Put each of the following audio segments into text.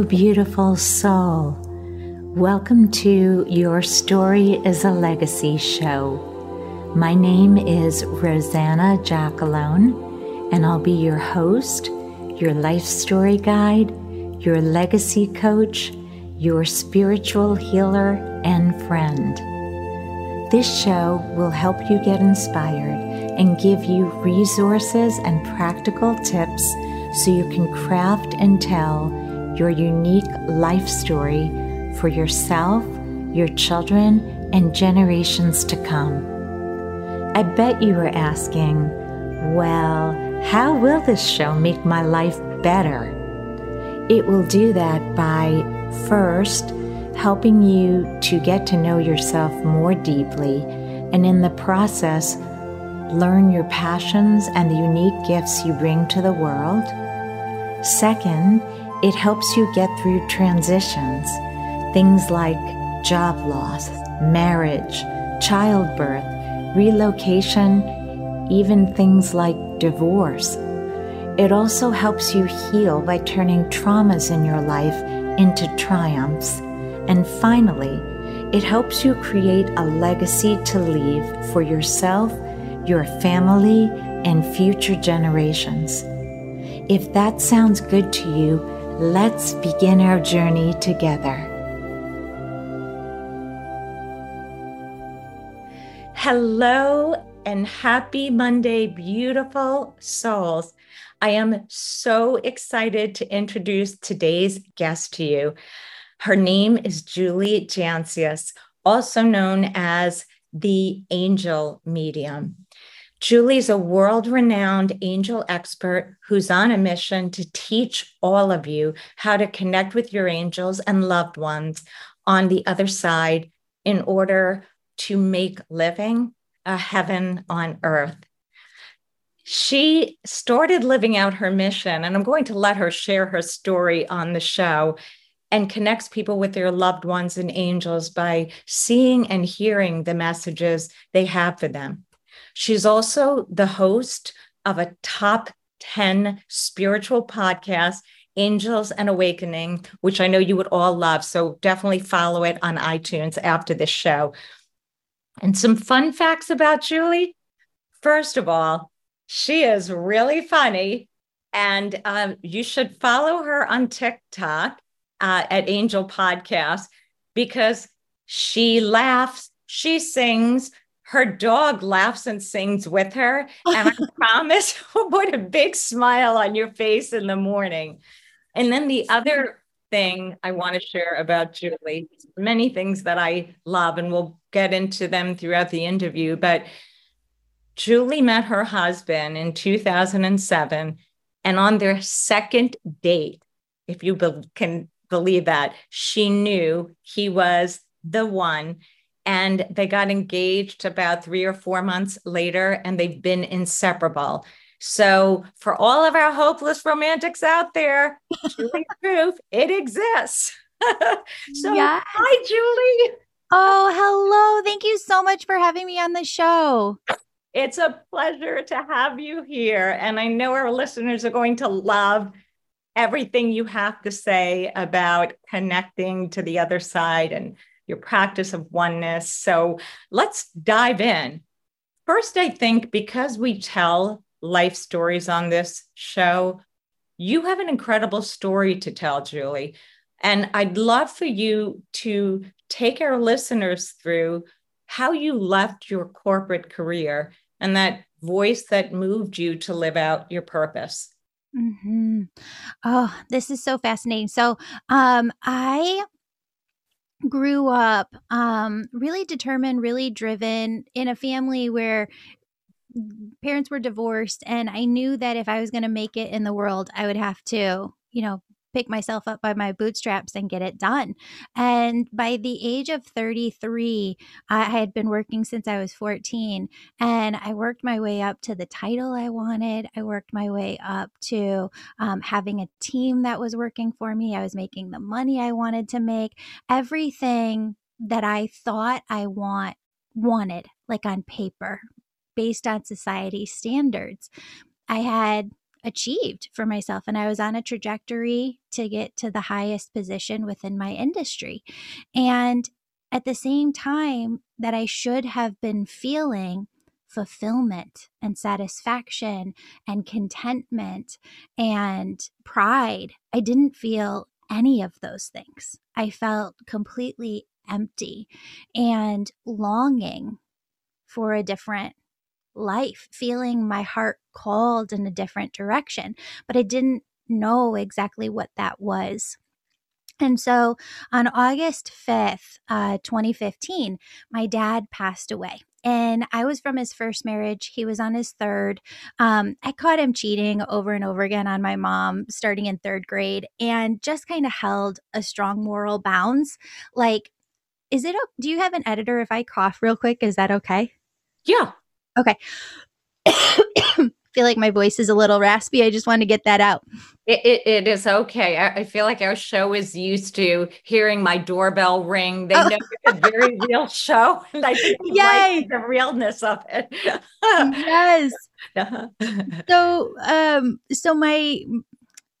Beautiful soul. Welcome to Your Story is a Legacy show. My name is Rosanna Jackalone, and I'll be your host, your life story guide, your legacy coach, your spiritual healer, and friend. This show will help you get inspired and give you resources and practical tips so you can craft and tell your unique life story for yourself, your children, and generations to come. I bet you are asking, well, how will this show make my life better? It will do that by first helping you to get to know yourself more deeply, and in the process, learn your passions and the unique gifts you bring to the world. Second, it helps you get through transitions, things like job loss, marriage, childbirth, relocation, even things like divorce. It also helps you heal by turning traumas in your life into triumphs. And finally, it helps you create a legacy to leave for yourself, your family, and future generations. If that sounds good to you, Let's begin our journey together. Hello and happy Monday, beautiful souls. I am so excited to introduce today's guest to you. Her name is Julie Jancius, also known as the Angel Medium. Julie's a world renowned angel expert who's on a mission to teach all of you how to connect with your angels and loved ones on the other side in order to make living a heaven on earth. She started living out her mission, and I'm going to let her share her story on the show and connects people with their loved ones and angels by seeing and hearing the messages they have for them. She's also the host of a top 10 spiritual podcast, Angels and Awakening, which I know you would all love. So definitely follow it on iTunes after this show. And some fun facts about Julie. First of all, she is really funny. And um, you should follow her on TikTok uh, at Angel Podcast because she laughs, she sings, her dog laughs and sings with her. And I promise will put a big smile on your face in the morning. And then the other thing I want to share about Julie, many things that I love, and we'll get into them throughout the interview. But Julie met her husband in 2007. And on their second date, if you be- can believe that, she knew he was the one and they got engaged about three or four months later and they've been inseparable. So for all of our hopeless romantics out there julie proof it exists. So yes. hi julie. Oh hello. Thank you so much for having me on the show. It's a pleasure to have you here and i know our listeners are going to love everything you have to say about connecting to the other side and your practice of oneness. So let's dive in. First, I think because we tell life stories on this show, you have an incredible story to tell, Julie. And I'd love for you to take our listeners through how you left your corporate career and that voice that moved you to live out your purpose. Mm-hmm. Oh, this is so fascinating. So, um, I grew up um, really determined, really driven in a family where parents were divorced. And I knew that if I was going to make it in the world, I would have to, you know, pick myself up by my bootstraps and get it done. And by the age of 33, I had been working since I was 14 and I worked my way up to the title I wanted. I worked my way up to um, having a team that was working for me. I was making the money I wanted to make. Everything that I thought I want wanted like on paper based on society standards. I had achieved for myself and I was on a trajectory to get to the highest position within my industry. And at the same time that I should have been feeling fulfillment and satisfaction and contentment and pride, I didn't feel any of those things. I felt completely empty and longing for a different life, feeling my heart called in a different direction, but I didn't know exactly what that was. And so on August 5th, uh, 2015, my dad passed away. And I was from his first marriage. He was on his third. Um, I caught him cheating over and over again on my mom starting in third grade and just kind of held a strong moral bounds. Like, is it, do you have an editor if I cough real quick? Is that okay? Yeah. Okay. feel like my voice is a little raspy. I just want to get that out. It, it, it is okay. I, I, feel like our show is used to hearing my doorbell ring. They oh. know it's a very real show. And I think Yay. the realness of it. yes. Uh-huh. so um so my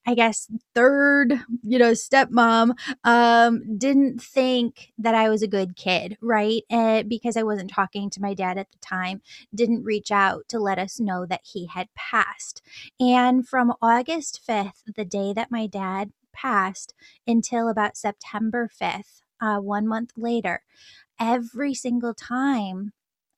I guess third, you know, stepmom um didn't think that I was a good kid, right? Uh, because I wasn't talking to my dad at the time, didn't reach out to let us know that he had passed. And from August 5th, the day that my dad passed, until about September 5th, uh, one month later, every single time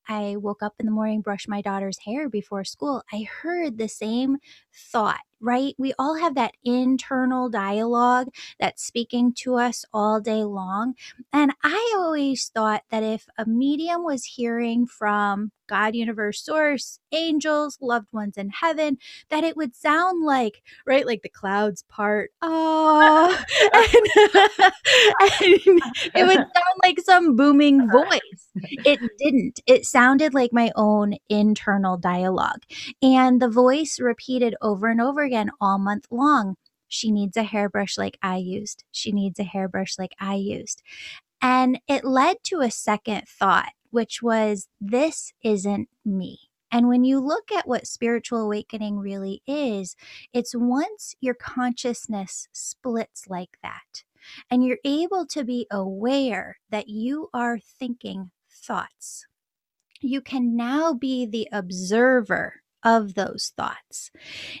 I woke up in the morning, brushed my daughter's hair before school, I heard the same thought right? We all have that internal dialogue that's speaking to us all day long. And I always thought that if a medium was hearing from God, universe, source, angels, loved ones in heaven, that it would sound like, right, like the clouds part. Oh, it would sound like some booming uh-huh. voice. It didn't. It sounded like my own internal dialogue. And the voice repeated over and over again all month long. She needs a hairbrush like I used. She needs a hairbrush like I used. And it led to a second thought, which was this isn't me. And when you look at what spiritual awakening really is, it's once your consciousness splits like that, and you're able to be aware that you are thinking thoughts. You can now be the observer of those thoughts.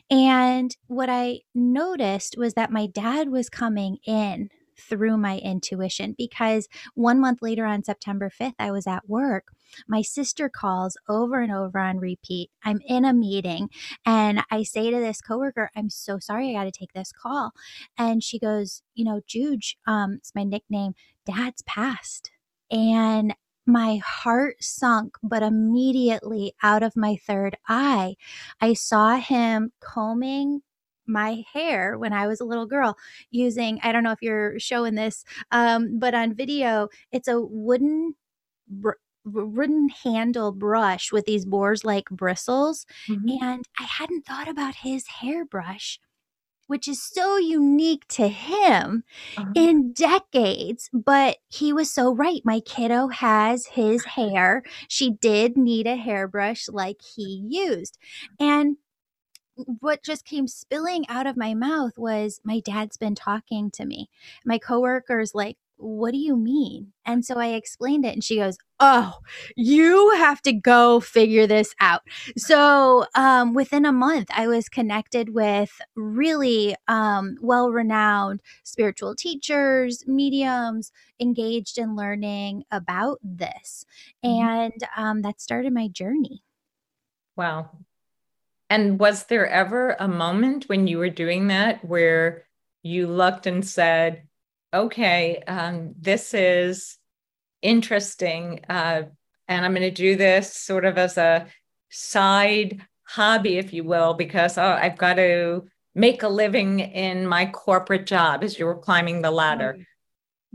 And what I noticed was that my dad was coming in through my intuition because one month later on September 5th, I was at work. My sister calls over and over on repeat. I'm in a meeting and I say to this coworker, I'm so sorry, I got to take this call. And she goes, You know, Juge, um, it's my nickname, dad's passed. And my heart sunk, but immediately out of my third eye, I saw him combing my hair when I was a little girl using, I don't know if you're showing this, um, but on video, it's a wooden. Br- wooden handle brush with these boars like bristles. Mm-hmm. And I hadn't thought about his hairbrush which is so unique to him uh-huh. in decades. But he was so right. My kiddo has his hair. She did need a hairbrush like he used. And what just came spilling out of my mouth was my dad's been talking to me. My coworkers like, what do you mean? And so I explained it, and she goes, Oh, you have to go figure this out. So um, within a month, I was connected with really um, well renowned spiritual teachers, mediums, engaged in learning about this. Mm-hmm. And um, that started my journey. Wow. And was there ever a moment when you were doing that where you looked and said, okay, um, this is interesting. Uh, and I'm going to do this sort of as a side hobby, if you will, because oh, I've got to make a living in my corporate job as you were climbing the ladder.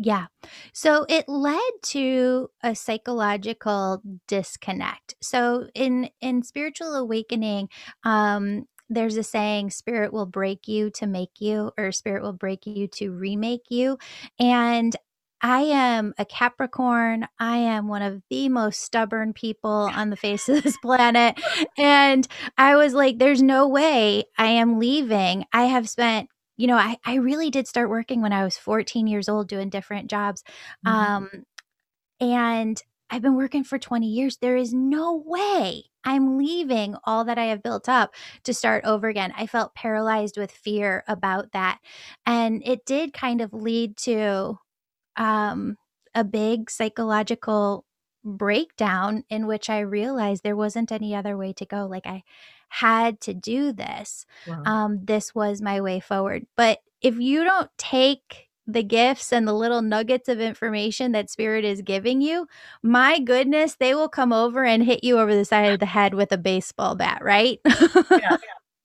Yeah. So it led to a psychological disconnect. So in in spiritual awakening, um there's a saying spirit will break you to make you or spirit will break you to remake you and I am a Capricorn. I am one of the most stubborn people on the face of this planet. And I was like, there's no way I am leaving. I have spent you know, I, I really did start working when I was 14 years old doing different jobs. Mm-hmm. Um, and I've been working for 20 years. There is no way I'm leaving all that I have built up to start over again. I felt paralyzed with fear about that. And it did kind of lead to um, a big psychological breakdown in which I realized there wasn't any other way to go. Like I had to do this. Wow. Um, this was my way forward. But if you don't take the gifts and the little nuggets of information that spirit is giving you, my goodness, they will come over and hit you over the side of the head with a baseball bat, right? yeah.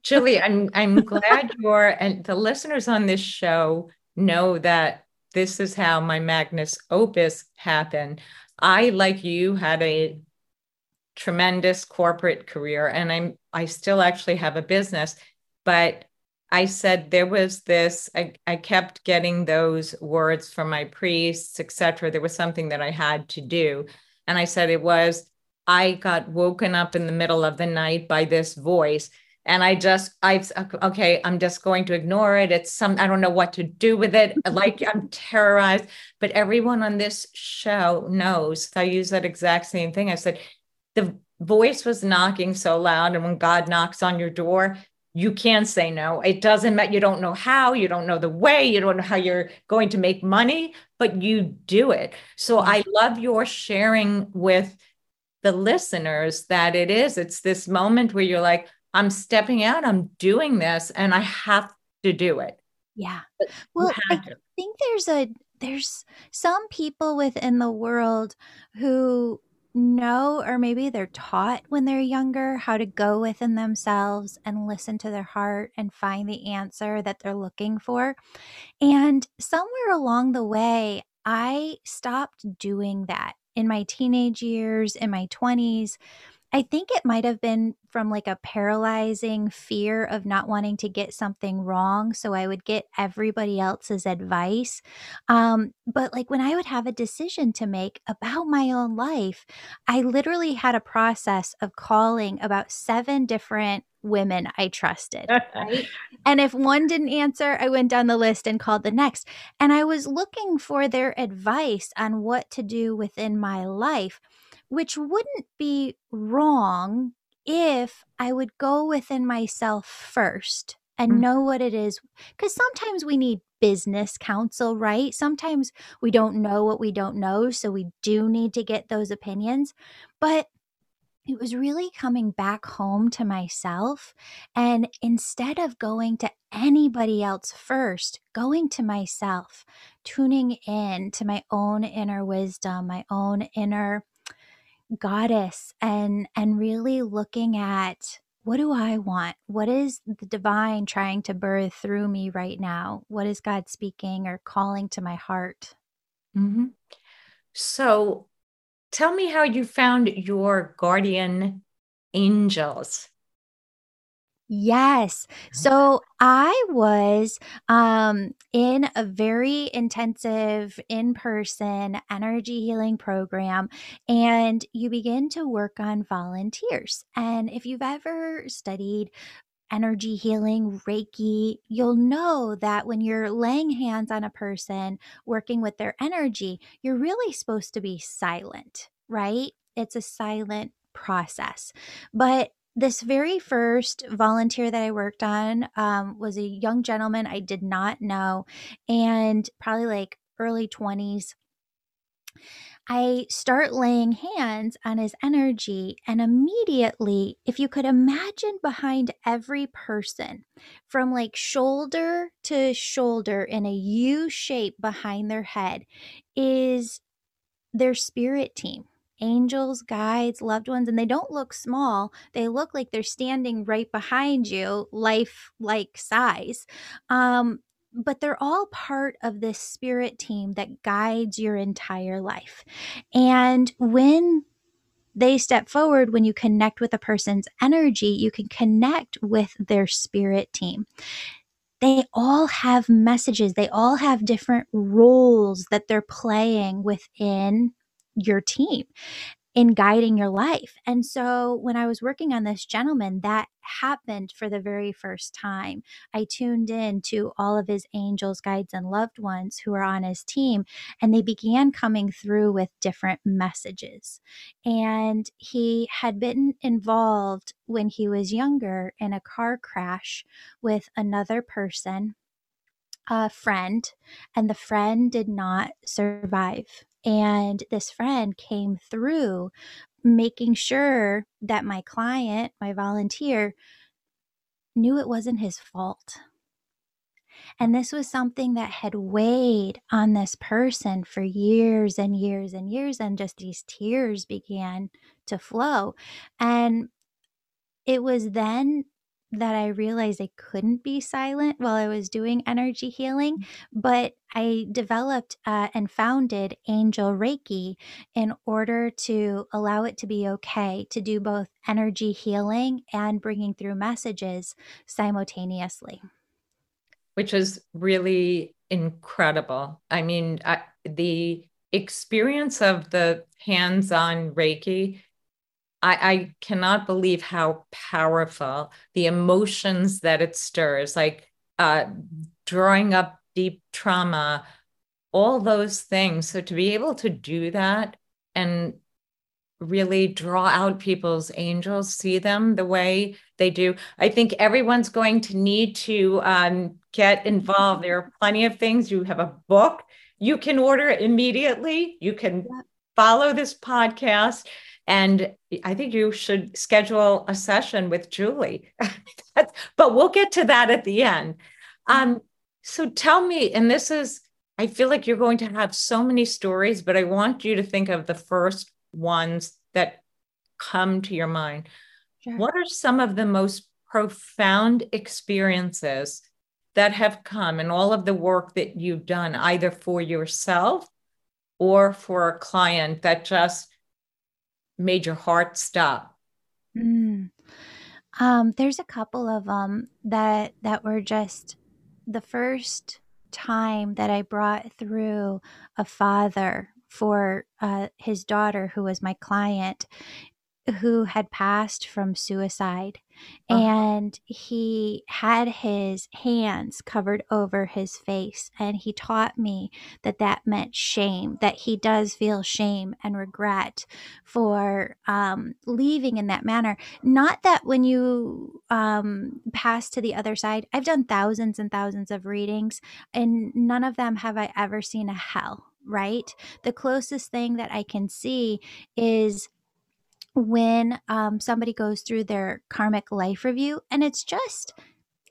Julie, I'm I'm glad you're and the listeners on this show know that this is how my Magnus Opus happened. I, like you, had a tremendous corporate career and I'm I still actually have a business, but I said there was this, I, I kept getting those words from my priests, etc. There was something that I had to do. And I said it was, I got woken up in the middle of the night by this voice. And I just, I've, okay, I'm just going to ignore it. It's some, I don't know what to do with it. like I'm terrorized. But everyone on this show knows, I use that exact same thing. I said, the voice was knocking so loud. And when God knocks on your door, you can say no. It doesn't matter. You don't know how, you don't know the way, you don't know how you're going to make money, but you do it. So mm-hmm. I love your sharing with the listeners that it is. It's this moment where you're like, I'm stepping out, I'm doing this, and I have to do it. Yeah. Well, I think there's a there's some people within the world who know, or maybe they're taught when they're younger, how to go within themselves and listen to their heart and find the answer that they're looking for. And somewhere along the way, I stopped doing that in my teenage years, in my 20s. I think it might have been from like a paralyzing fear of not wanting to get something wrong. So I would get everybody else's advice. Um, but like when I would have a decision to make about my own life, I literally had a process of calling about seven different women I trusted. Right? and if one didn't answer, I went down the list and called the next. And I was looking for their advice on what to do within my life which wouldn't be wrong if I would go within myself first and mm. know what it is. Because sometimes we need business counsel, right? Sometimes we don't know what we don't know. So we do need to get those opinions. But it was really coming back home to myself. And instead of going to anybody else first, going to myself, tuning in to my own inner wisdom, my own inner goddess and and really looking at what do I want? What is the divine trying to birth through me right now? What is God speaking or calling to my heart? Mm-hmm. So tell me how you found your guardian angels. Yes. So I was um, in a very intensive in person energy healing program, and you begin to work on volunteers. And if you've ever studied energy healing, Reiki, you'll know that when you're laying hands on a person, working with their energy, you're really supposed to be silent, right? It's a silent process. But this very first volunteer that I worked on um, was a young gentleman I did not know, and probably like early 20s. I start laying hands on his energy, and immediately, if you could imagine behind every person from like shoulder to shoulder in a U shape behind their head, is their spirit team angels, guides, loved ones, and they don't look small. They look like they're standing right behind you, life like size. Um, but they're all part of this spirit team that guides your entire life. And when they step forward, when you connect with a person's energy, you can connect with their spirit team. they all have messages, they all have different roles that they're playing within your team in guiding your life. And so when I was working on this gentleman, that happened for the very first time. I tuned in to all of his angels, guides, and loved ones who are on his team, and they began coming through with different messages. And he had been involved when he was younger in a car crash with another person a friend, and the friend did not survive. And this friend came through making sure that my client, my volunteer, knew it wasn't his fault. And this was something that had weighed on this person for years and years and years. And just these tears began to flow. And it was then that I realized I couldn't be silent while I was doing energy healing, mm. but I developed uh, and founded Angel Reiki in order to allow it to be okay to do both energy healing and bringing through messages simultaneously. Which is really incredible. I mean, I, the experience of the hands on Reiki I, I cannot believe how powerful the emotions that it stirs, like uh, drawing up deep trauma, all those things. So to be able to do that and really draw out people's angels, see them the way they do. I think everyone's going to need to um, get involved. There are plenty of things. You have a book you can order immediately. You can follow this podcast. And I think you should schedule a session with Julie. but we'll get to that at the end. Um, so tell me, and this is, I feel like you're going to have so many stories, but I want you to think of the first ones that come to your mind. Sure. What are some of the most profound experiences that have come in all of the work that you've done, either for yourself or for a client that just made your heart stop? Mm. Um, there's a couple of them that that were just the first time that I brought through a father for uh, his daughter who was my client who had passed from suicide uh-huh. and he had his hands covered over his face and he taught me that that meant shame that he does feel shame and regret for um, leaving in that manner not that when you um, pass to the other side i've done thousands and thousands of readings and none of them have i ever seen a hell right the closest thing that i can see is when um, somebody goes through their karmic life review and it's just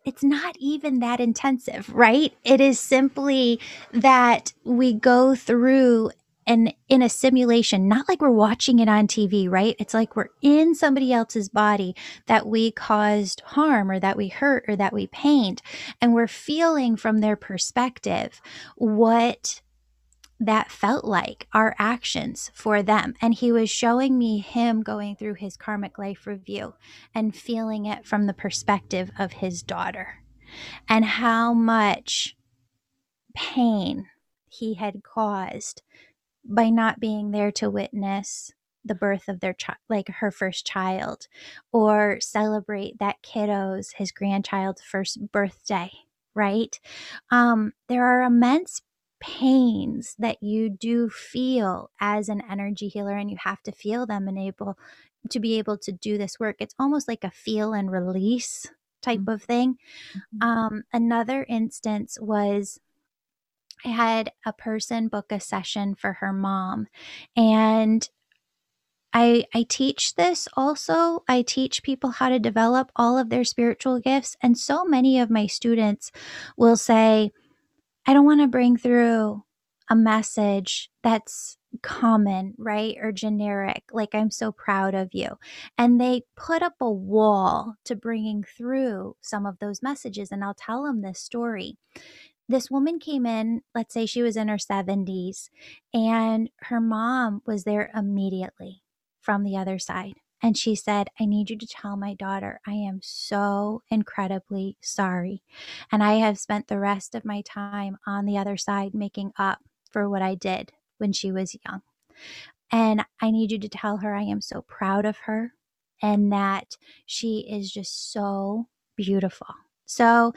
it's not even that intensive right it is simply that we go through and in a simulation, not like we're watching it on TV, right? It's like we're in somebody else's body that we caused harm or that we hurt or that we pained. And we're feeling from their perspective what that felt like our actions for them. And he was showing me him going through his karmic life review and feeling it from the perspective of his daughter and how much pain he had caused by not being there to witness the birth of their child, like her first child, or celebrate that kiddo's, his grandchild's first birthday, right? Um, there are immense pains that you do feel as an energy healer and you have to feel them and able to be able to do this work it's almost like a feel and release type mm-hmm. of thing mm-hmm. um, another instance was i had a person book a session for her mom and I, I teach this also. I teach people how to develop all of their spiritual gifts. And so many of my students will say, I don't want to bring through a message that's common, right? Or generic, like I'm so proud of you. And they put up a wall to bringing through some of those messages. And I'll tell them this story. This woman came in, let's say she was in her 70s, and her mom was there immediately from the other side and she said, I need you to tell my daughter I am so incredibly sorry. And I have spent the rest of my time on the other side making up for what I did when she was young. And I need you to tell her I am so proud of her and that she is just so beautiful. So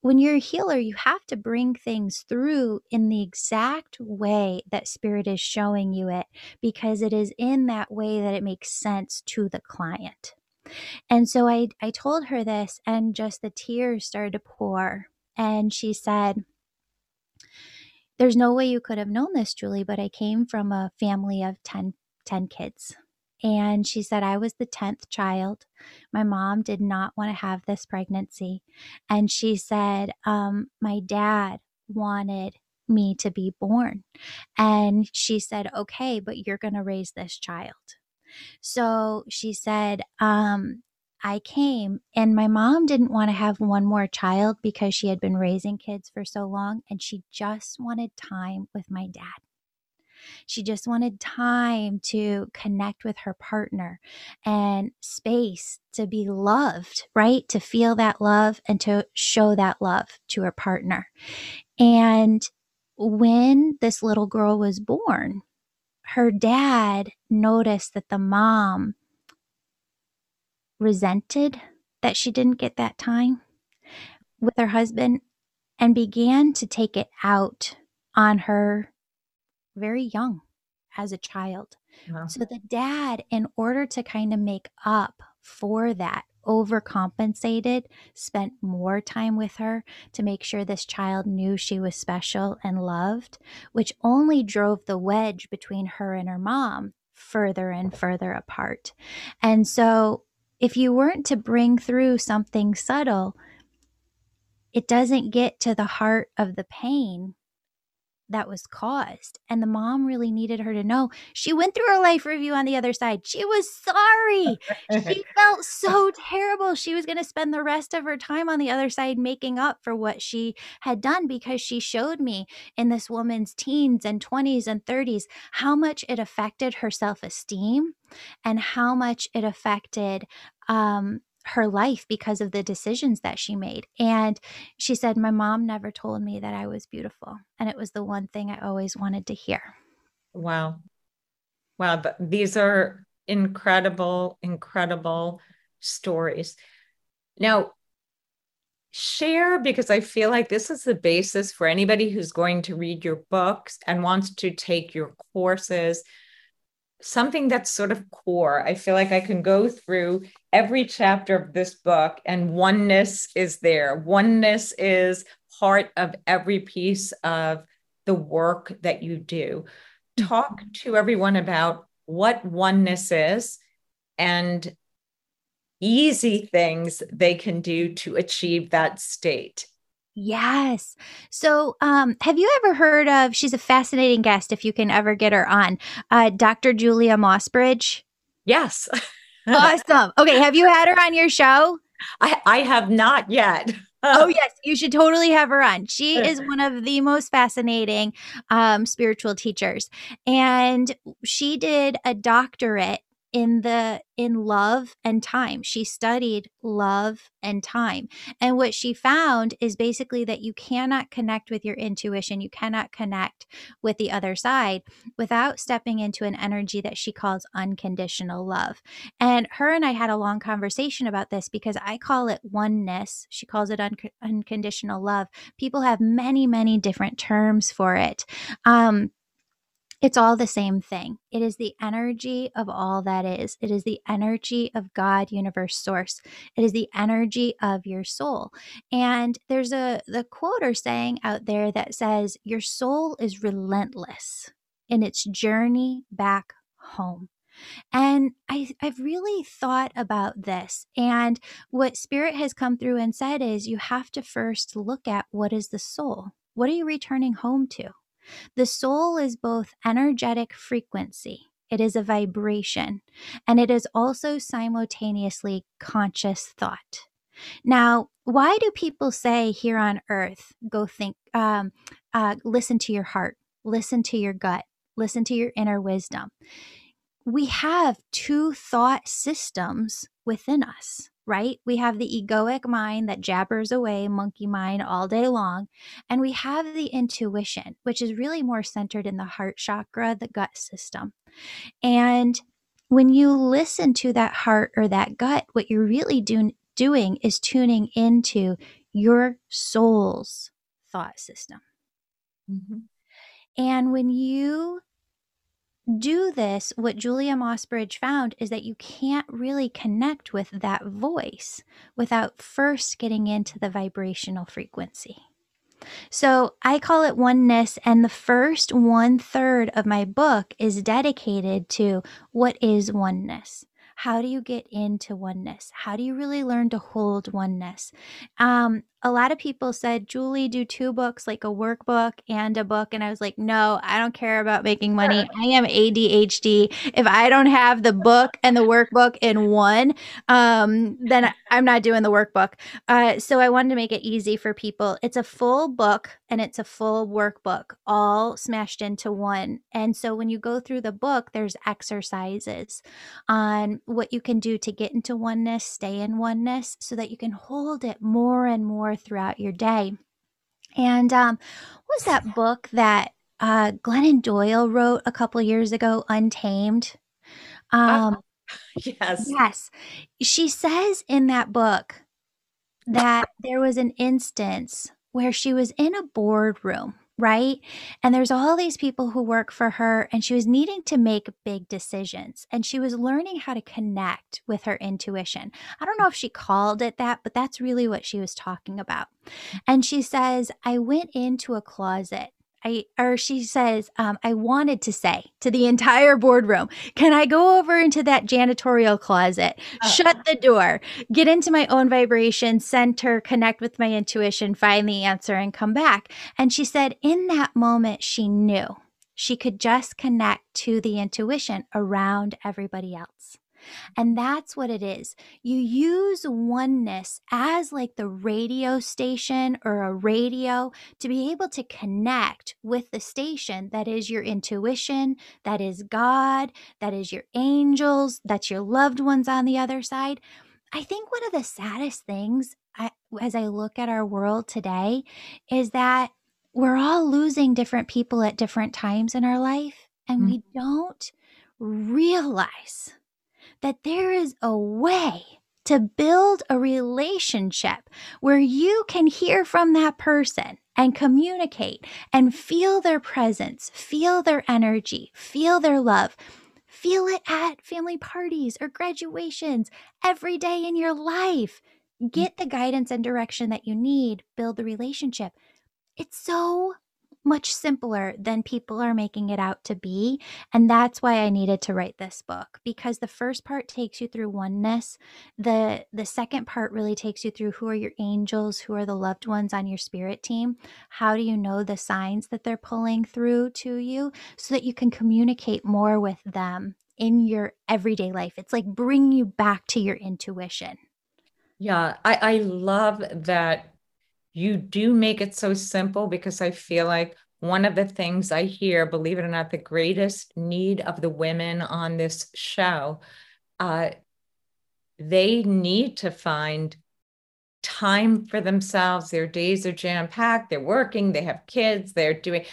when you're a healer, you have to bring things through in the exact way that spirit is showing you it, because it is in that way that it makes sense to the client. And so I, I told her this, and just the tears started to pour. And she said, There's no way you could have known this, Julie, but I came from a family of 10, 10 kids. And she said, I was the 10th child. My mom did not want to have this pregnancy. And she said, um, My dad wanted me to be born. And she said, Okay, but you're going to raise this child. So she said, um, I came and my mom didn't want to have one more child because she had been raising kids for so long and she just wanted time with my dad. She just wanted time to connect with her partner and space to be loved, right? To feel that love and to show that love to her partner. And when this little girl was born, her dad noticed that the mom resented that she didn't get that time with her husband and began to take it out on her very young as a child. Wow. So the dad, in order to kind of make up for that, overcompensated, spent more time with her to make sure this child knew she was special and loved, which only drove the wedge between her and her mom further and further apart. And so, if you weren't to bring through something subtle, it doesn't get to the heart of the pain that was caused. And the mom really needed her to know she went through her life review on the other side. She was sorry. she felt so terrible. She was going to spend the rest of her time on the other side making up for what she had done because she showed me in this woman's teens and 20s and 30s how much it affected her self esteem and how much it affected um, her life because of the decisions that she made. And she said, My mom never told me that I was beautiful. And it was the one thing I always wanted to hear. Wow. Wow. But these are incredible, incredible stories. Now, share because I feel like this is the basis for anybody who's going to read your books and wants to take your courses something that's sort of core. I feel like I can go through every chapter of this book and oneness is there. Oneness is part of every piece of the work that you do. Talk mm-hmm. to everyone about what oneness is and easy things they can do to achieve that state. Yes. So, um, have you ever heard of? She's a fascinating guest. If you can ever get her on, uh, Dr. Julia Mossbridge. Yes. awesome. Okay, have you had her on your show? I I have not yet. oh yes, you should totally have her on. She is one of the most fascinating um, spiritual teachers, and she did a doctorate in the in love and time. She studied love and time and what she found is basically that you cannot connect with your intuition you cannot connect with the other side without stepping into an energy that she calls unconditional love and her and i had a long conversation about this because i call it oneness. She calls it un- unconditional love. People have many many different terms for it um it's all the same thing. It is the energy of all that is. It is the energy of God, universe, source. It is the energy of your soul. And there's a the quote or saying out there that says, Your soul is relentless in its journey back home. And I, I've really thought about this. And what Spirit has come through and said is you have to first look at what is the soul? What are you returning home to? The soul is both energetic frequency, it is a vibration, and it is also simultaneously conscious thought. Now, why do people say here on earth, go think, um, uh, listen to your heart, listen to your gut, listen to your inner wisdom? we have two thought systems within us, right? We have the egoic mind that jabbers away, monkey mind all day long. And we have the intuition, which is really more centered in the heart chakra, the gut system. And when you listen to that heart or that gut, what you're really do- doing is tuning into your soul's thought system. Mm-hmm. And when you do this, what Julia Mossbridge found is that you can't really connect with that voice without first getting into the vibrational frequency. So I call it oneness, and the first one third of my book is dedicated to what is oneness. How do you get into oneness? How do you really learn to hold oneness? Um, a lot of people said, Julie, do two books, like a workbook and a book. And I was like, no, I don't care about making money. I am ADHD. If I don't have the book and the workbook in one, um, then I'm not doing the workbook. Uh, so I wanted to make it easy for people. It's a full book and it's a full workbook, all smashed into one. And so when you go through the book, there's exercises on what you can do to get into oneness, stay in oneness, so that you can hold it more and more more throughout your day. And um, what was that book that uh, Glennon Doyle wrote a couple years ago, Untamed? Um, yes. Yes. She says in that book that there was an instance where she was in a boardroom right? And there's all these people who work for her, and she was needing to make big decisions. And she was learning how to connect with her intuition. I don't know if she called it that, but that's really what she was talking about. Mm. And she says, I went into a closet I or she says, um, I wanted to say to the entire boardroom, can I go over into that janitorial closet, uh, shut the door, get into my own vibration, center, connect with my intuition, find the answer, and come back? And she said, in that moment, she knew she could just connect to the intuition around everybody else. And that's what it is. You use oneness as like the radio station or a radio to be able to connect with the station that is your intuition, that is God, that is your angels, that's your loved ones on the other side. I think one of the saddest things I, as I look at our world today is that we're all losing different people at different times in our life, and mm-hmm. we don't realize that there is a way to build a relationship where you can hear from that person and communicate and feel their presence, feel their energy, feel their love. Feel it at family parties or graduations every day in your life. Get the guidance and direction that you need, build the relationship. It's so much simpler than people are making it out to be. And that's why I needed to write this book because the first part takes you through oneness. The the second part really takes you through who are your angels, who are the loved ones on your spirit team. How do you know the signs that they're pulling through to you so that you can communicate more with them in your everyday life. It's like bringing you back to your intuition. Yeah, I, I love that you do make it so simple because I feel like one of the things I hear, believe it or not, the greatest need of the women on this show, uh, they need to find time for themselves. Their days are jam packed, they're working, they have kids, they're doing,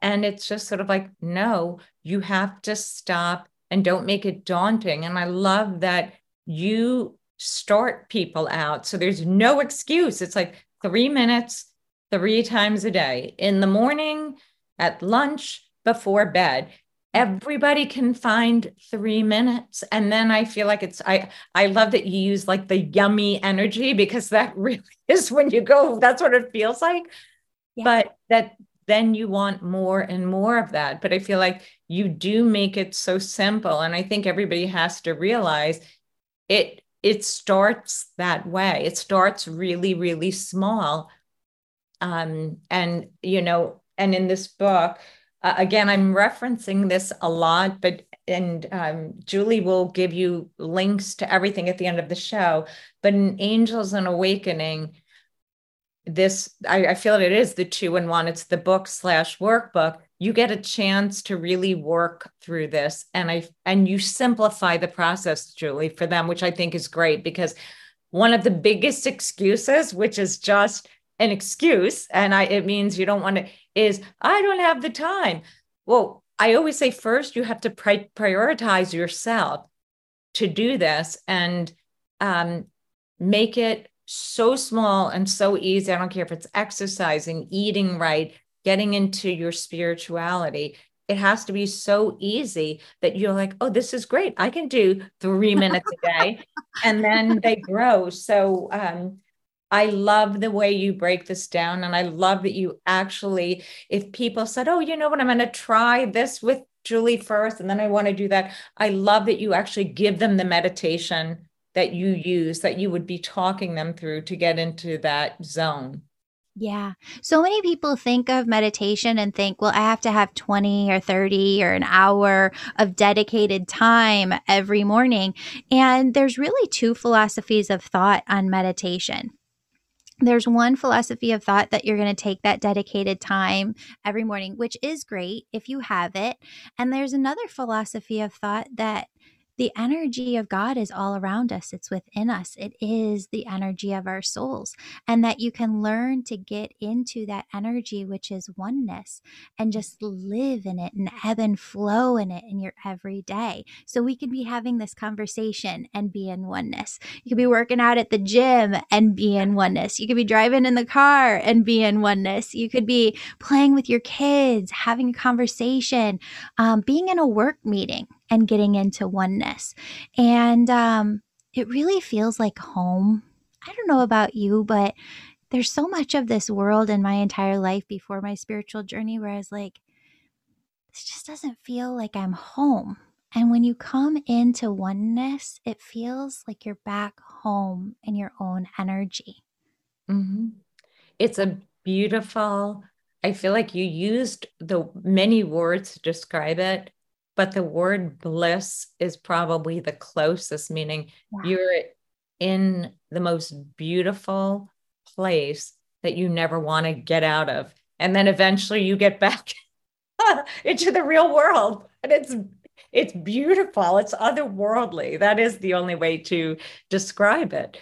and it's just sort of like, no, you have to stop and don't make it daunting. And I love that you start people out. So there's no excuse. It's like, three minutes, three times a day in the morning, at lunch, before bed. Everybody can find three minutes. And then I feel like it's, I, I love that you use like the yummy energy because that really is when you go, that's what it feels like. Yeah. But that then you want more and more of that. But I feel like you do make it so simple. And I think everybody has to realize it it starts that way. It starts really, really small. Um, and, you know, and in this book, uh, again, I'm referencing this a lot, but and um, Julie will give you links to everything at the end of the show. But in Angels and Awakening, this I, I feel it is the two in one. It's the book slash workbook. You get a chance to really work through this. And i and you simplify the process julie for them which i think is great because one of the biggest excuses which is just an excuse and i it means you don't want to is i don't have the time. Well i always say first you have to pri- prioritize yourself to do this and um, make it so small and so easy. I don't care if it's exercising eating right getting into your spirituality it has to be so easy that you're like oh this is great i can do three minutes a day and then they grow so um, I love the way you break this down. And I love that you actually, if people said, oh, you know what, I'm going to try this with Julie first, and then I want to do that. I love that you actually give them the meditation that you use, that you would be talking them through to get into that zone. Yeah. So many people think of meditation and think, well, I have to have 20 or 30 or an hour of dedicated time every morning. And there's really two philosophies of thought on meditation there's one philosophy of thought that you're going to take that dedicated time every morning, which is great if you have it. And there's another philosophy of thought that the energy of God is all around us. It's within us. It is the energy of our souls. And that you can learn to get into that energy, which is oneness, and just live in it and ebb and flow in it in your everyday. So we could be having this conversation and be in oneness. You could be working out at the gym and be in oneness. You could be driving in the car and be in oneness. You could be playing with your kids, having a conversation, um, being in a work meeting and getting into oneness. And um, it really feels like home. I don't know about you, but there's so much of this world in my entire life before my spiritual journey where I was like, this just doesn't feel like I'm home. And when you come into oneness, it feels like you're back home in your own energy. Mm-hmm. It's a beautiful, I feel like you used the many words to describe it but the word bliss is probably the closest, meaning yeah. you're in the most beautiful place that you never want to get out of. And then eventually you get back into the real world. And it's it's beautiful. It's otherworldly. That is the only way to describe it.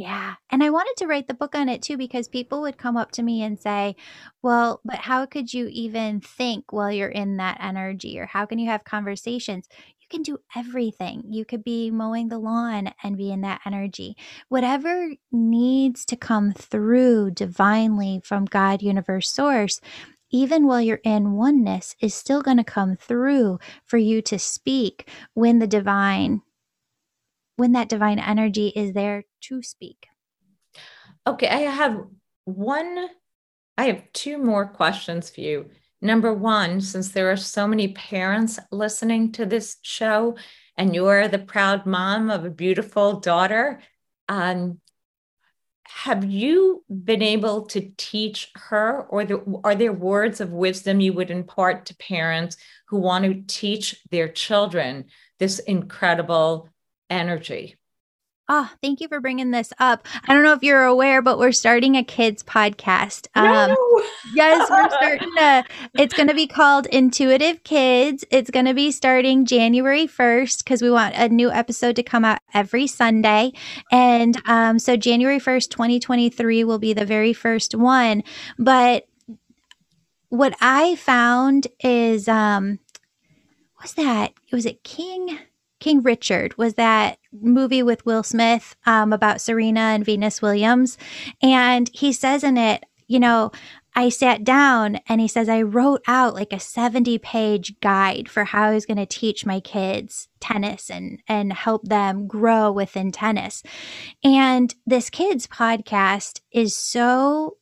Yeah. And I wanted to write the book on it too because people would come up to me and say, Well, but how could you even think while you're in that energy? Or how can you have conversations? You can do everything. You could be mowing the lawn and be in that energy. Whatever needs to come through divinely from God, universe, source, even while you're in oneness, is still going to come through for you to speak when the divine when that divine energy is there to speak. Okay, I have one, I have two more questions for you. Number one, since there are so many parents listening to this show, and you're the proud mom of a beautiful daughter, um, have you been able to teach her, or the, are there words of wisdom you would impart to parents who want to teach their children this incredible energy. Oh, thank you for bringing this up. I don't know if you're aware, but we're starting a kids podcast. Um, no. yes, we're starting to. It's going to be called Intuitive Kids. It's going to be starting January 1st because we want a new episode to come out every Sunday. And um, so January 1st, 2023 will be the very first one. But what I found is, um, what's that? Was it King? King Richard was that movie with Will Smith um, about Serena and Venus Williams. And he says in it, you know, I sat down and he says, I wrote out like a 70 page guide for how I was going to teach my kids tennis and, and help them grow within tennis. And this kids podcast is so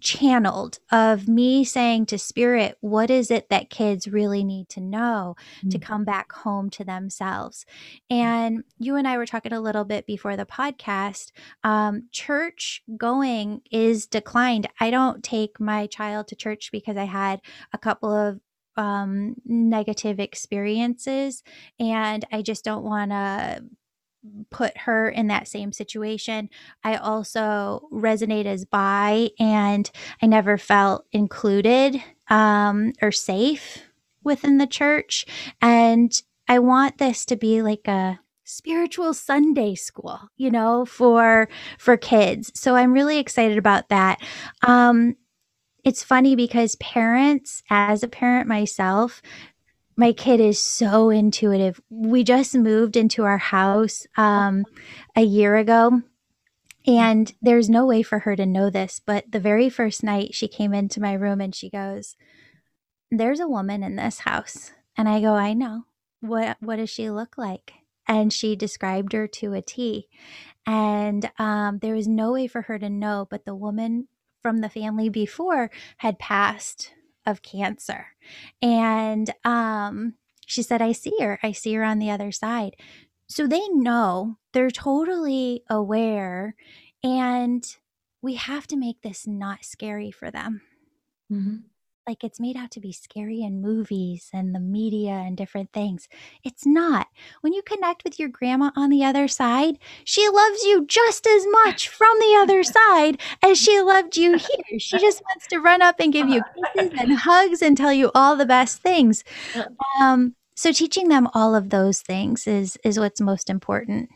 channeled of me saying to spirit what is it that kids really need to know mm-hmm. to mm. come back home to themselves and you and i were talking a little bit before the podcast um, church going is declined i don't take my child to church because i had a couple of um, negative experiences and i just don't want to put her in that same situation. I also resonate as bi, and I never felt included um, or safe within the church. And I want this to be like a spiritual Sunday school, you know, for for kids. So I'm really excited about that. Um, it's funny because parents, as a parent myself, my kid is so intuitive. We just moved into our house um, a year ago. And there's no way for her to know this, but the very first night she came into my room and she goes, There's a woman in this house. And I go, I know. What what does she look like? And she described her to a T. And um, there was no way for her to know, but the woman from the family before had passed of cancer. And um, she said, I see her. I see her on the other side. So they know, they're totally aware. And we have to make this not scary for them. Mm-hmm like it's made out to be scary in movies and the media and different things. It's not. When you connect with your grandma on the other side, she loves you just as much from the other side as she loved you here. She just wants to run up and give you kisses and hugs and tell you all the best things. Um, so teaching them all of those things is is what's most important.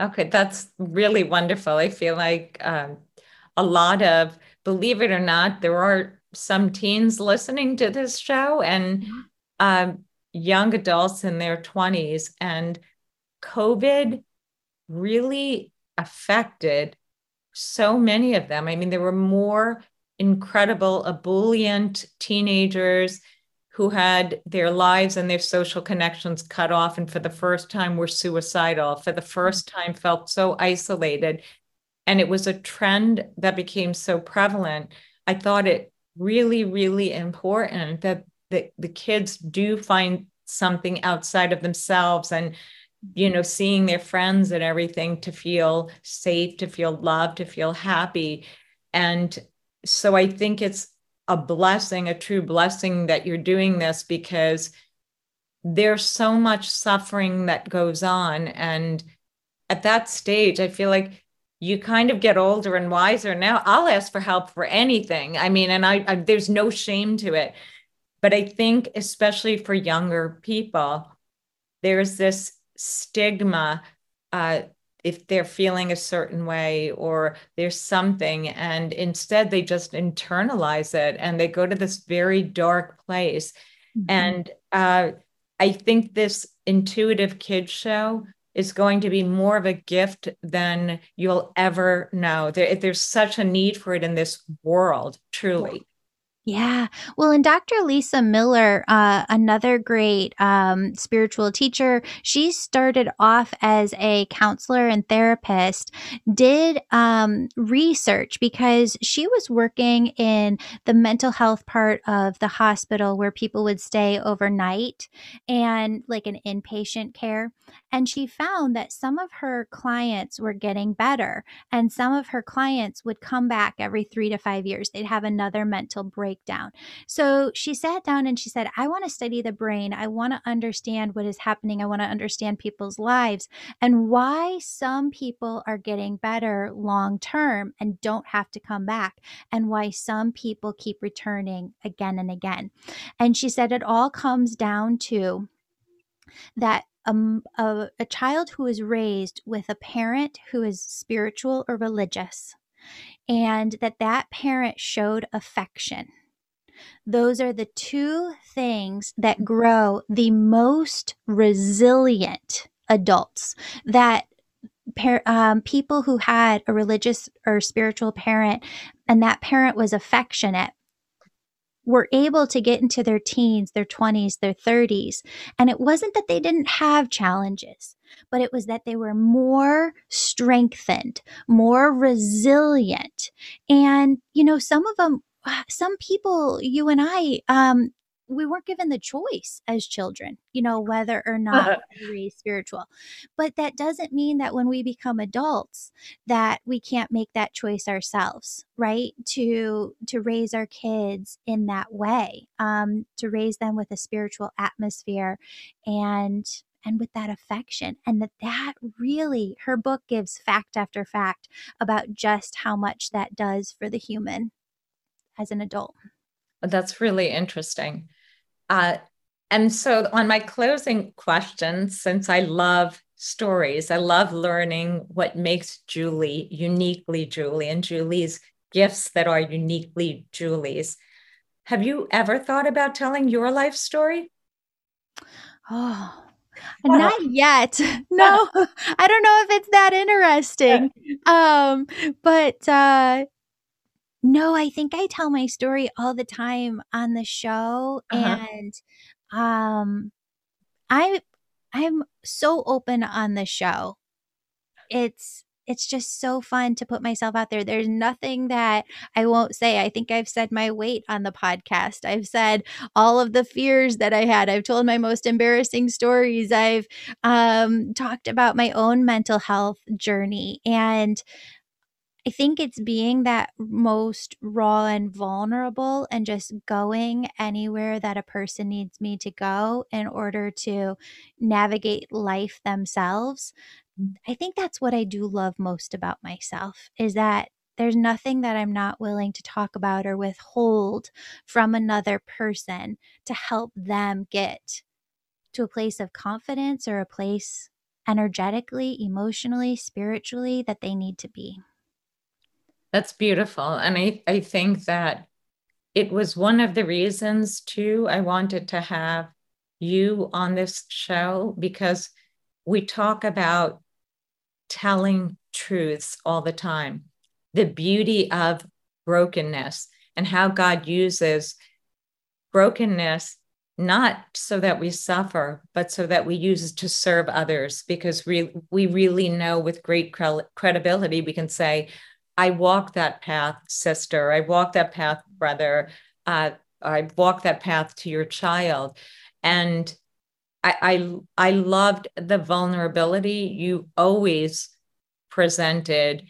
Okay, that's really wonderful. I feel like um, a lot of, believe it or not, there are some teens listening to this show and um, young adults in their 20s. And COVID really affected so many of them. I mean, there were more incredible, ebullient teenagers who had their lives and their social connections cut off and for the first time were suicidal, for the first time felt so isolated. And it was a trend that became so prevalent. I thought it really, really important that the, the kids do find something outside of themselves and you know seeing their friends and everything to feel safe to feel loved to feel happy. And so i think it's a blessing a true blessing that you're doing this because there's so much suffering that goes on. And at that stage i feel like you kind of get older and wiser now. I'll ask for help for anything. I mean and I, I, there's no shame to it. But i think especially for younger people there's this stigma uh, if they're feeling a certain way or there's something and instead they just internalize it and they go to this very dark place. Mm-hmm. and uh, i think this intuitive kids show is going to be more of a gift than you'll ever know. There, there's such a need for it in this world, truly. Yeah. Well, and Dr. Lisa Miller, uh, another great um, spiritual teacher, she started off as a counselor and therapist, did um, research because she was working in the mental health part of the hospital where people would stay overnight and like an inpatient care. And she found that some of her clients were getting better, and some of her clients would come back every three to five years. They'd have another mental breakdown. So she sat down and she said, I want to study the brain. I want to understand what is happening. I want to understand people's lives and why some people are getting better long term and don't have to come back, and why some people keep returning again and again. And she said, it all comes down to that a, a, a child who is raised with a parent who is spiritual or religious and that that parent showed affection. Those are the two things that grow the most resilient adults that um, people who had a religious or spiritual parent and that parent was affectionate were able to get into their teens, their 20s, their 30s. And it wasn't that they didn't have challenges, but it was that they were more strengthened, more resilient. And, you know, some of them, some people, you and I, um, we weren't given the choice as children, you know, whether or not we raise spiritual. But that doesn't mean that when we become adults that we can't make that choice ourselves, right? To to raise our kids in that way, um, to raise them with a spiritual atmosphere and and with that affection and that that really her book gives fact after fact about just how much that does for the human as an adult that's really interesting uh, and so on my closing question since i love stories i love learning what makes julie uniquely julie and julie's gifts that are uniquely julie's have you ever thought about telling your life story? Oh, not yet. No, I don't know if it's that interesting. Um, but uh no, I think I tell my story all the time on the show uh-huh. and um I I'm so open on the show. It's it's just so fun to put myself out there. There's nothing that I won't say. I think I've said my weight on the podcast. I've said all of the fears that I had. I've told my most embarrassing stories. I've um, talked about my own mental health journey. And I think it's being that most raw and vulnerable and just going anywhere that a person needs me to go in order to navigate life themselves mm. I think that's what I do love most about myself is that there's nothing that I'm not willing to talk about or withhold from another person to help them get to a place of confidence or a place energetically, emotionally, spiritually that they need to be. That's beautiful. And I, I think that it was one of the reasons, too, I wanted to have you on this show because we talk about telling truths all the time. The beauty of brokenness and how God uses brokenness not so that we suffer, but so that we use it to serve others. Because we, we really know with great credibility, we can say, I walked that path, sister. I walked that path, brother. Uh, I walked that path to your child. And I, I I loved the vulnerability you always presented.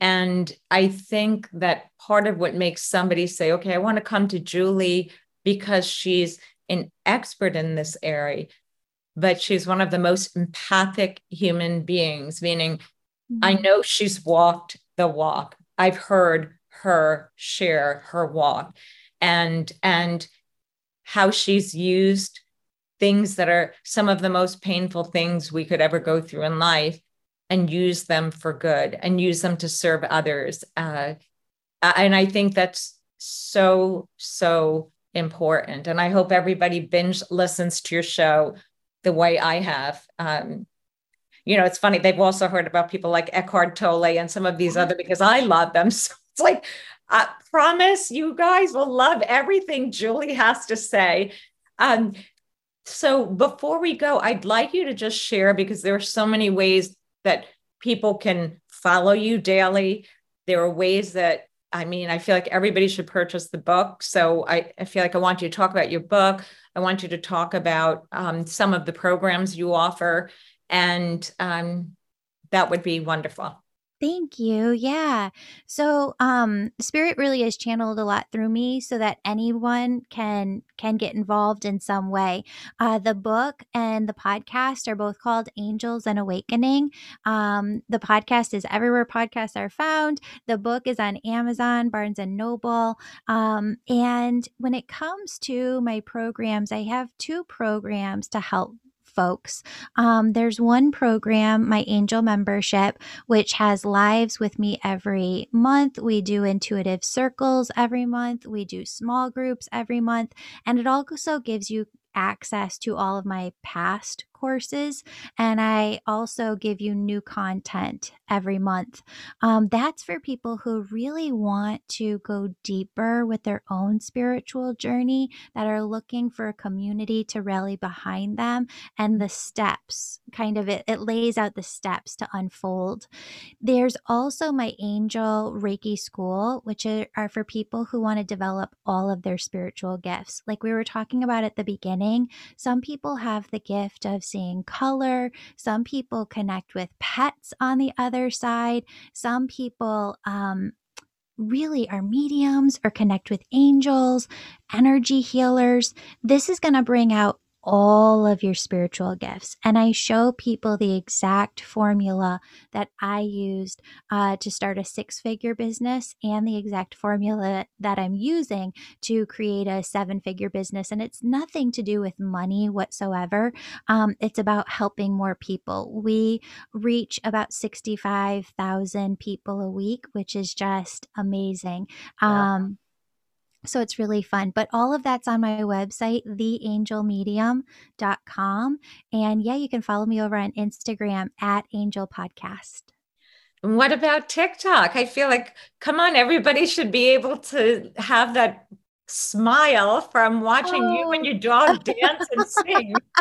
And I think that part of what makes somebody say, okay, I want to come to Julie because she's an expert in this area, but she's one of the most empathic human beings, meaning mm-hmm. I know she's walked the walk. I've heard her share her walk and and how she's used things that are some of the most painful things we could ever go through in life and use them for good and use them to serve others. Uh, and I think that's so, so important. And I hope everybody binge listens to your show the way I have. Um, you know, it's funny, they've also heard about people like Eckhart Tolle and some of these other because I love them. So it's like, I promise you guys will love everything Julie has to say. Um, so before we go, I'd like you to just share because there are so many ways that people can follow you daily. There are ways that I mean, I feel like everybody should purchase the book. So I, I feel like I want you to talk about your book. I want you to talk about um, some of the programs you offer, and um, that would be wonderful. Thank you. Yeah. So, um, spirit really is channeled a lot through me so that anyone can can get involved in some way. Uh, the book and the podcast are both called Angels and Awakening. Um, the podcast is everywhere podcasts are found. The book is on Amazon, Barnes and Noble. Um, and when it comes to my programs, I have two programs to help folks. Um, there's one program, my angel membership, which has lives with me every month. We do intuitive circles every month. We do small groups every month. And it also gives you access to all of my past courses. And I also give you new content every month. Um, that's for people who really want to go deeper with their own spiritual journey, that are looking for a community to rally behind them and the steps kind of it, it lays out the steps to unfold. There's also my angel Reiki school, which are, are for people who want to develop all of their spiritual gifts. Like we were talking about at the beginning, some people have the gift of seeing color. Some people connect with pets on the other side. Some people um, really are mediums or connect with angels, energy healers. This is going to bring out all of your spiritual gifts. And I show people the exact formula that I used uh, to start a six figure business and the exact formula that I'm using to create a seven figure business. And it's nothing to do with money whatsoever. Um, it's about helping more people. We reach about 65,000 people a week, which is just amazing. Um, so it's really fun. But all of that's on my website, theangelmedium.com. And yeah, you can follow me over on Instagram at Angel Podcast. What about TikTok? I feel like, come on, everybody should be able to have that smile from watching oh. you and oh. your dog dance and sing.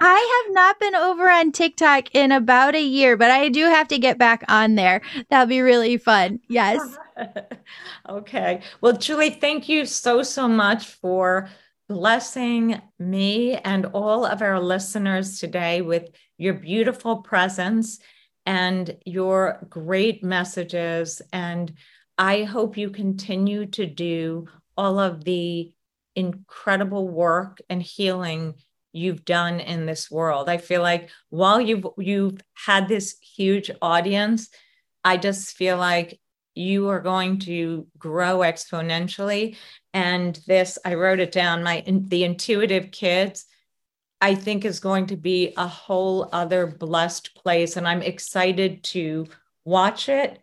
I have not been over on TikTok in about a year, but I do have to get back on there. That'll be really fun. Yes. okay. Well, Julie, thank you so, so much for blessing me and all of our listeners today with your beautiful presence and your great messages. And I hope you continue to do all of the incredible work and healing you've done in this world. I feel like while you've you've had this huge audience, I just feel like you are going to grow exponentially. And this, I wrote it down. My the intuitive kids, I think, is going to be a whole other blessed place, and I'm excited to watch it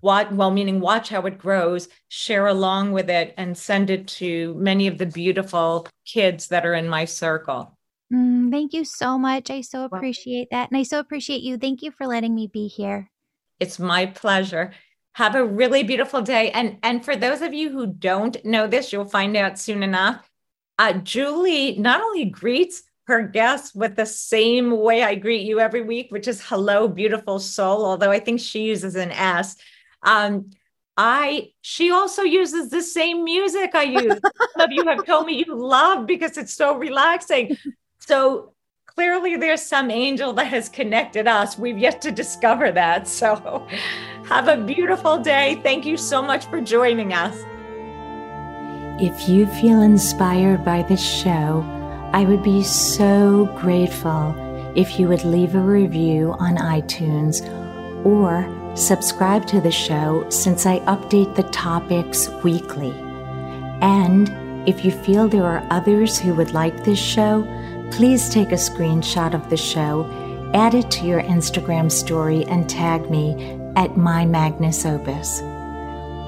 what well meaning watch how it grows share along with it and send it to many of the beautiful kids that are in my circle. Mm, thank you so much. I so appreciate that and i so appreciate you. Thank you for letting me be here. It's my pleasure. Have a really beautiful day and and for those of you who don't know this you'll find out soon enough uh, julie not only greets her guests with the same way I greet you every week, which is hello, beautiful soul, although I think she uses an S. Um, I she also uses the same music I use. Some of you have told me you love because it's so relaxing. So clearly there's some angel that has connected us. We've yet to discover that. So have a beautiful day. Thank you so much for joining us. If you feel inspired by this show, I would be so grateful if you would leave a review on iTunes or Subscribe to the show since I update the topics weekly. And if you feel there are others who would like this show, please take a screenshot of the show, add it to your Instagram story, and tag me at My Magnus Opus.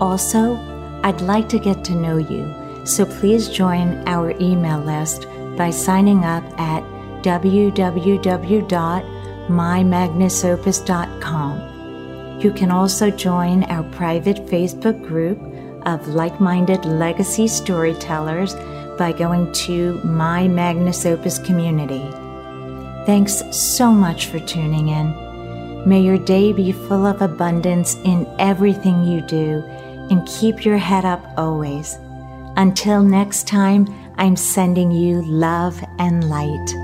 Also, I'd like to get to know you, so please join our email list by signing up at www.mymagnusopus.com. You can also join our private Facebook group of like minded legacy storytellers by going to My Magnus Opus Community. Thanks so much for tuning in. May your day be full of abundance in everything you do and keep your head up always. Until next time, I'm sending you love and light.